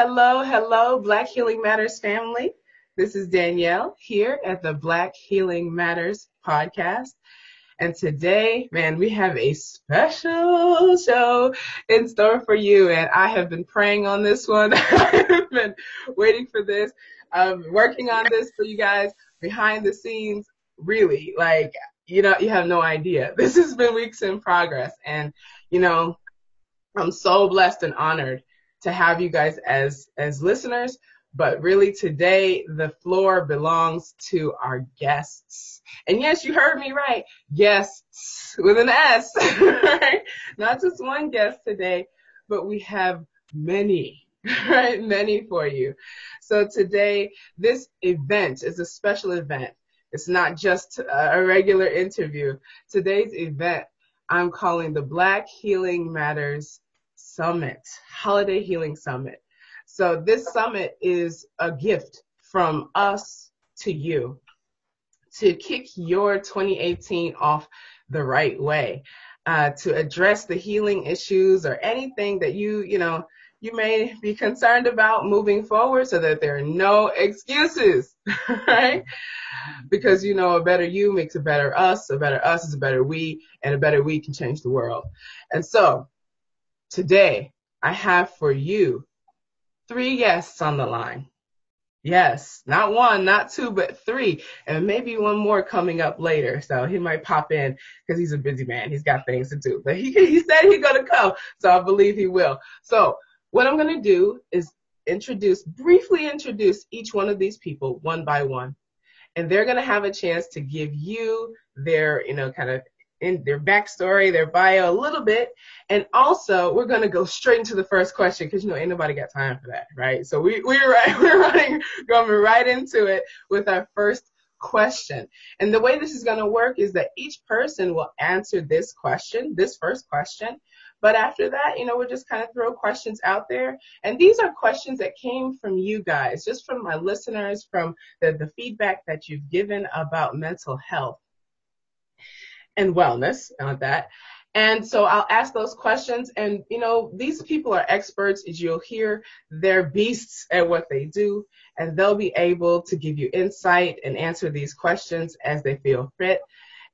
Hello, hello, Black Healing Matters family. This is Danielle here at the Black Healing Matters podcast. And today, man, we have a special show in store for you. And I have been praying on this one. I've been waiting for this. I'm working on this for you guys behind the scenes. Really, like, you know, you have no idea. This has been weeks in progress. And, you know, I'm so blessed and honored to have you guys as, as listeners. But really today, the floor belongs to our guests. And yes, you heard me right. Guests with an S, right? Not just one guest today, but we have many, right? Many for you. So today, this event is a special event. It's not just a regular interview. Today's event, I'm calling the Black Healing Matters Summit, Holiday Healing Summit. So this summit is a gift from us to you to kick your 2018 off the right way, uh, to address the healing issues or anything that you, you know, you may be concerned about moving forward so that there are no excuses, right? Because you know, a better you makes a better us, a better us is a better we, and a better we can change the world. And so Today, I have for you three guests on the line. Yes, not one, not two, but three, and maybe one more coming up later. So he might pop in because he's a busy man. He's got things to do, but he he said he's gonna come, so I believe he will. So what I'm gonna do is introduce, briefly introduce each one of these people one by one, and they're gonna have a chance to give you their, you know, kind of in their backstory, their bio a little bit. And also, we're going to go straight into the first question because, you know, ain't nobody got time for that, right? So we, we're, right, we're running, going right into it with our first question. And the way this is going to work is that each person will answer this question, this first question. But after that, you know, we'll just kind of throw questions out there. And these are questions that came from you guys, just from my listeners, from the, the feedback that you've given about mental health and wellness on that. And so I'll ask those questions. And, you know, these people are experts, you'll hear. They're beasts at what they do, and they'll be able to give you insight and answer these questions as they feel fit.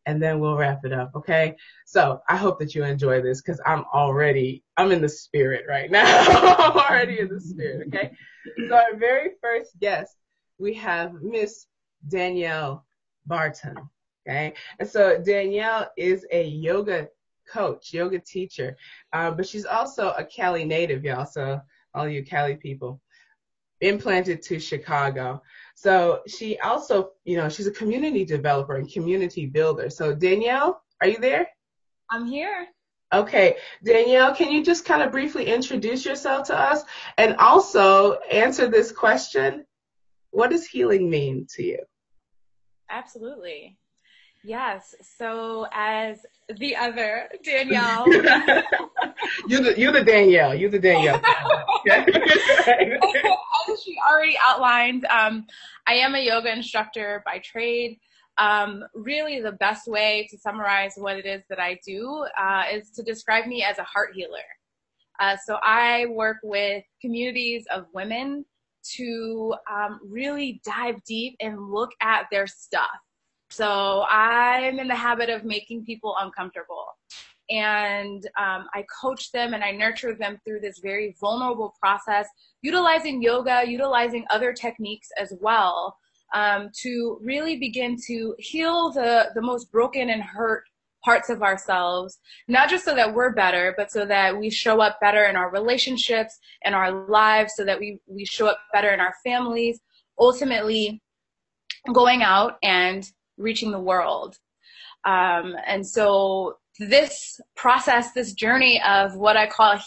And then we'll wrap it up, okay? So I hope that you enjoy this because I'm already, I'm in the spirit right now. I'm already in the spirit, okay? So our very first guest, we have Miss Danielle Barton. Okay. And so Danielle is a yoga coach, yoga teacher, uh, but she's also a Cali native, y'all. So all you Cali people, implanted to Chicago. So she also, you know, she's a community developer and community builder. So Danielle, are you there? I'm here. Okay, Danielle, can you just kind of briefly introduce yourself to us and also answer this question? What does healing mean to you? Absolutely. Yes. So as the other Danielle, you the you the Danielle, you the Danielle. as she already outlined, um, I am a yoga instructor by trade. Um, really, the best way to summarize what it is that I do uh, is to describe me as a heart healer. Uh, so I work with communities of women to um, really dive deep and look at their stuff so I'm in the habit of making people uncomfortable. And um, I coach them and I nurture them through this very vulnerable process, utilizing yoga, utilizing other techniques as well, um, to really begin to heal the, the most broken and hurt parts of ourselves, not just so that we're better, but so that we show up better in our relationships and our lives, so that we, we show up better in our families, ultimately going out and reaching the world. Um, and so this process, this journey of what I call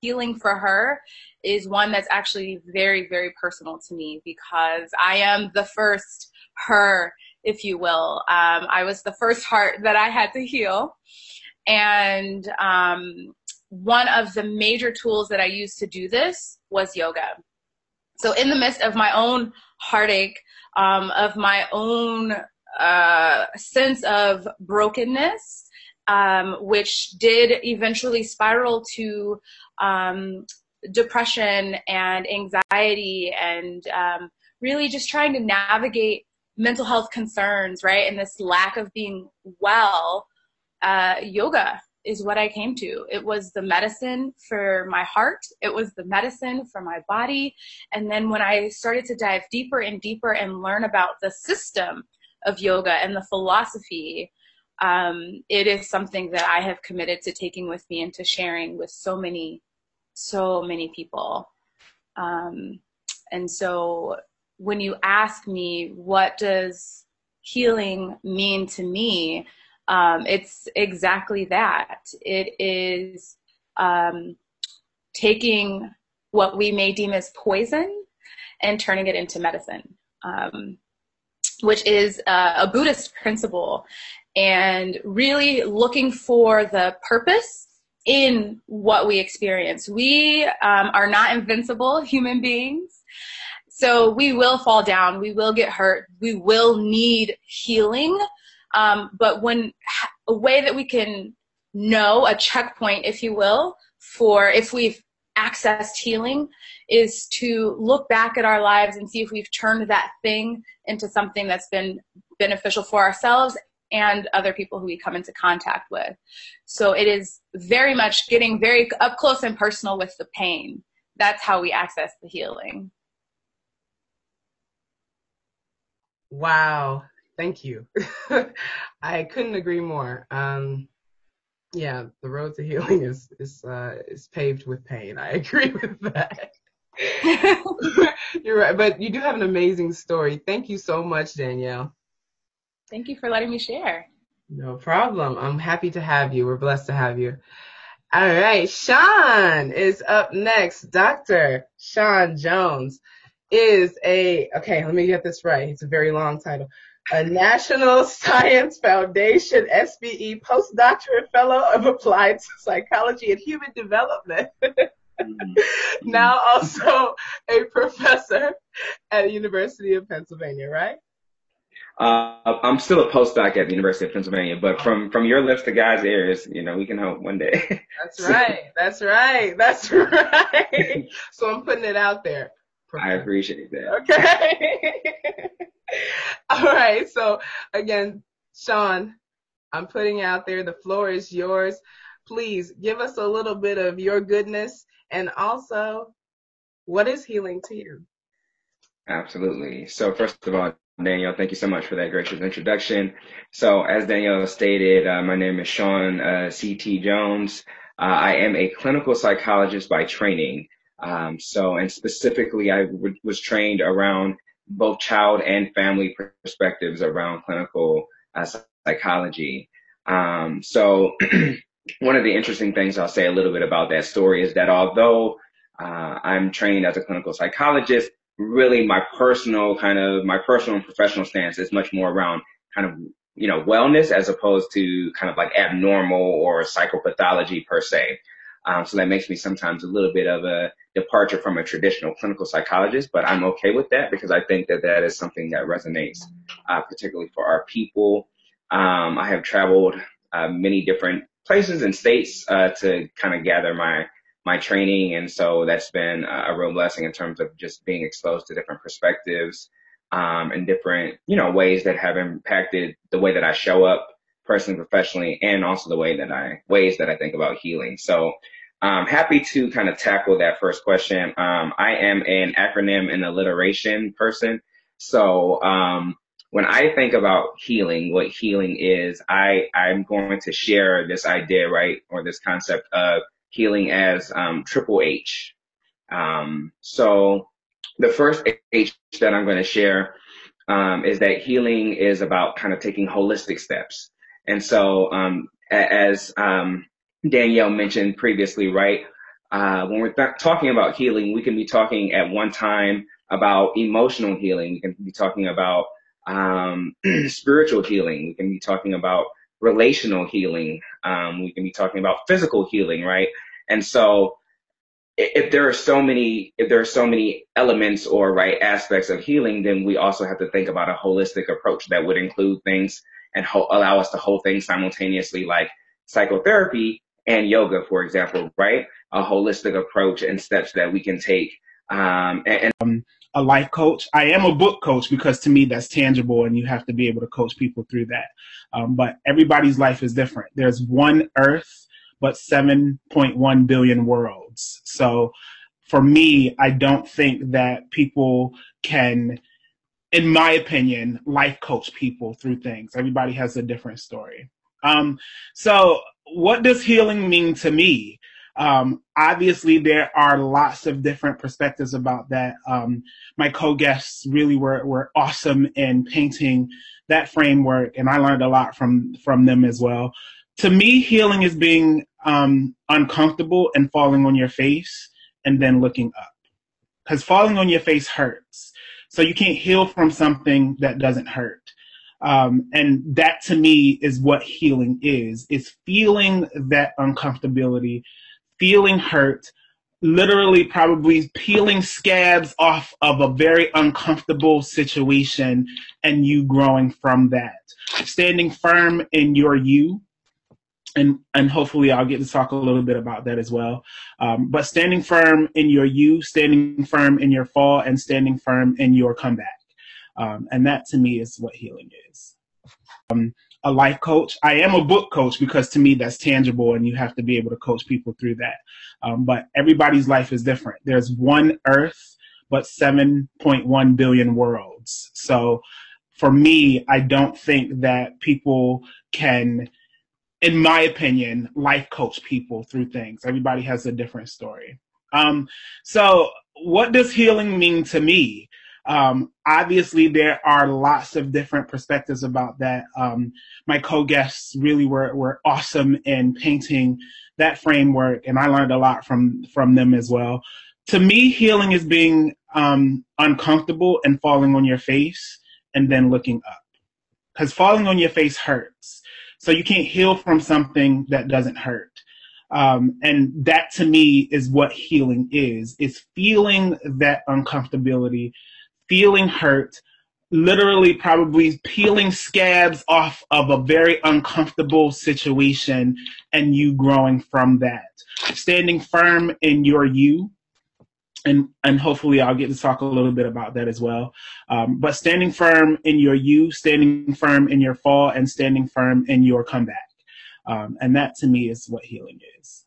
healing for her is one that's actually very, very personal to me because I am the first her, if you will. Um, I was the first heart that I had to heal. And um, one of the major tools that I used to do this was yoga. So, in the midst of my own heartache, um, of my own uh, sense of brokenness, um, which did eventually spiral to um, depression and anxiety and um, really just trying to navigate mental health concerns, right? And this lack of being well, uh, yoga is what I came to. It was the medicine for my heart, it was the medicine for my body. And then when I started to dive deeper and deeper and learn about the system of yoga and the philosophy, um, it is something that I have committed to taking with me and to sharing with so many, so many people. Um, and so when you ask me, what does healing mean to me? Um, it's exactly that. It is um, taking what we may deem as poison and turning it into medicine, um, which is uh, a Buddhist principle, and really looking for the purpose in what we experience. We um, are not invincible human beings. So we will fall down, we will get hurt, we will need healing. Um, but when a way that we can know a checkpoint, if you will, for if we've accessed healing is to look back at our lives and see if we've turned that thing into something that's been beneficial for ourselves and other people who we come into contact with. So it is very much getting very up close and personal with the pain. That's how we access the healing. Wow. Thank you. I couldn't agree more. Um, yeah, the road to healing is is uh, is paved with pain. I agree with that. You're right, but you do have an amazing story. Thank you so much, Danielle. Thank you for letting me share. No problem. I'm happy to have you. We're blessed to have you. All right, Sean is up next. Dr. Sean Jones is a, okay, let me get this right. It's a very long title. A National Science Foundation SBE postdoctorate fellow of applied psychology and human development. Mm-hmm. now also a professor at the University of Pennsylvania, right? Uh, I'm still a postdoc at the University of Pennsylvania, but from from your lips to God's ears, you know, we can hope one day. That's right. That's right. That's right. so I'm putting it out there. I appreciate that. Okay. All right. So again, Sean, I'm putting out there. The floor is yours. Please give us a little bit of your goodness and also what is healing to you? Absolutely. So first of all, Danielle, thank you so much for that gracious introduction. So as Danielle stated, uh, my name is Sean uh, C.T. Jones. Uh, I am a clinical psychologist by training. Um, so, and specifically, I w- was trained around both child and family perspectives around clinical uh, psychology. Um, so, one of the interesting things I'll say a little bit about that story is that although uh, I'm trained as a clinical psychologist, really my personal kind of my personal and professional stance is much more around kind of you know wellness as opposed to kind of like abnormal or psychopathology per se. Um, so that makes me sometimes a little bit of a departure from a traditional clinical psychologist, but I'm okay with that because I think that that is something that resonates, uh, particularly for our people. Um, I have traveled uh, many different places and states uh, to kind of gather my my training, and so that's been a real blessing in terms of just being exposed to different perspectives um, and different you know ways that have impacted the way that I show up personally, professionally, and also the way that I ways that I think about healing. So I'm happy to kind of tackle that first question. Um, I am an acronym and alliteration person. So um, when I think about healing, what healing is, I, I'm going to share this idea, right, or this concept of healing as um, triple H. Um, so the first H that I'm going to share um, is that healing is about kind of taking holistic steps. And so, um, as um, Danielle mentioned previously, right? Uh, when we're th- talking about healing, we can be talking at one time about emotional healing. We can be talking about um, spiritual healing. We can be talking about relational healing. Um, we can be talking about physical healing, right? And so, if there are so many, if there are so many elements or right aspects of healing, then we also have to think about a holistic approach that would include things and ho- allow us to hold things simultaneously, like psychotherapy and yoga, for example, right? A holistic approach and steps that we can take. Um, and, and um, a life coach. I am a book coach because to me that's tangible and you have to be able to coach people through that. Um, but everybody's life is different. There's one earth, but 7.1 billion worlds. So for me, I don't think that people can, in my opinion, life coach people through things. Everybody has a different story. Um, so, what does healing mean to me? Um, obviously, there are lots of different perspectives about that. Um, my co-guests really were, were awesome in painting that framework, and I learned a lot from from them as well. To me, healing is being um, uncomfortable and falling on your face and then looking up. Because falling on your face hurts. So you can't heal from something that doesn't hurt. Um, and that to me is what healing is. is feeling that uncomfortability, feeling hurt, literally probably peeling scabs off of a very uncomfortable situation and you growing from that. Standing firm in your you, and and hopefully I'll get to talk a little bit about that as well. Um, but standing firm in your you, standing firm in your fall, and standing firm in your comeback, um, and that to me is what healing is. Um, a life coach. I am a book coach because to me that's tangible, and you have to be able to coach people through that. Um, but everybody's life is different. There's one Earth, but 7.1 billion worlds. So for me, I don't think that people can in my opinion, life coach people through things. Everybody has a different story. Um, so, what does healing mean to me? Um, obviously, there are lots of different perspectives about that. Um, my co-guests really were, were awesome in painting that framework, and I learned a lot from from them as well. To me, healing is being um, uncomfortable and falling on your face and then looking up, because falling on your face hurts. So you can't heal from something that doesn't hurt. Um, and that to me is what healing is. It's feeling that uncomfortability, feeling hurt, literally probably peeling scabs off of a very uncomfortable situation and you growing from that. Standing firm in your you, and and hopefully I'll get to talk a little bit about that as well. Um, but standing firm in your you, standing firm in your fall, and standing firm in your comeback, um, and that to me is what healing is.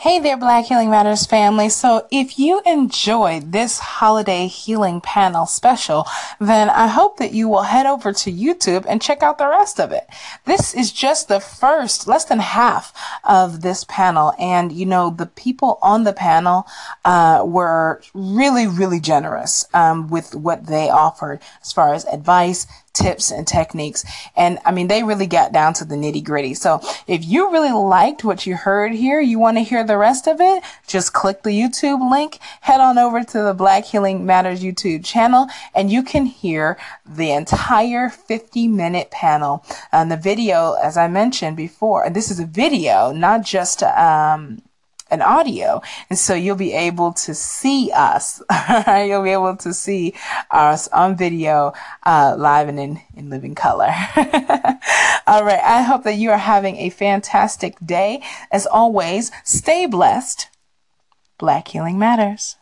Hey there, Black Healing Matters family. So if you enjoyed this holiday healing panel special, then I hope that you will head over to YouTube and check out the rest of it. This is just the first, less than half of this panel. And you know, the people on the panel, uh, were really, really generous, um, with what they offered as far as advice, tips and techniques. And I mean, they really got down to the nitty gritty. So if you really liked what you heard here, you want to hear the rest of it, just click the YouTube link, head on over to the Black Healing Matters YouTube channel, and you can hear the entire 50 minute panel. And the video, as I mentioned before, and this is a video, not just, um, an audio. And so you'll be able to see us. you'll be able to see us on video, uh, live and in, in living color. All right. I hope that you are having a fantastic day. As always, stay blessed. Black Healing Matters.